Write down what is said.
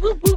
Boop boop.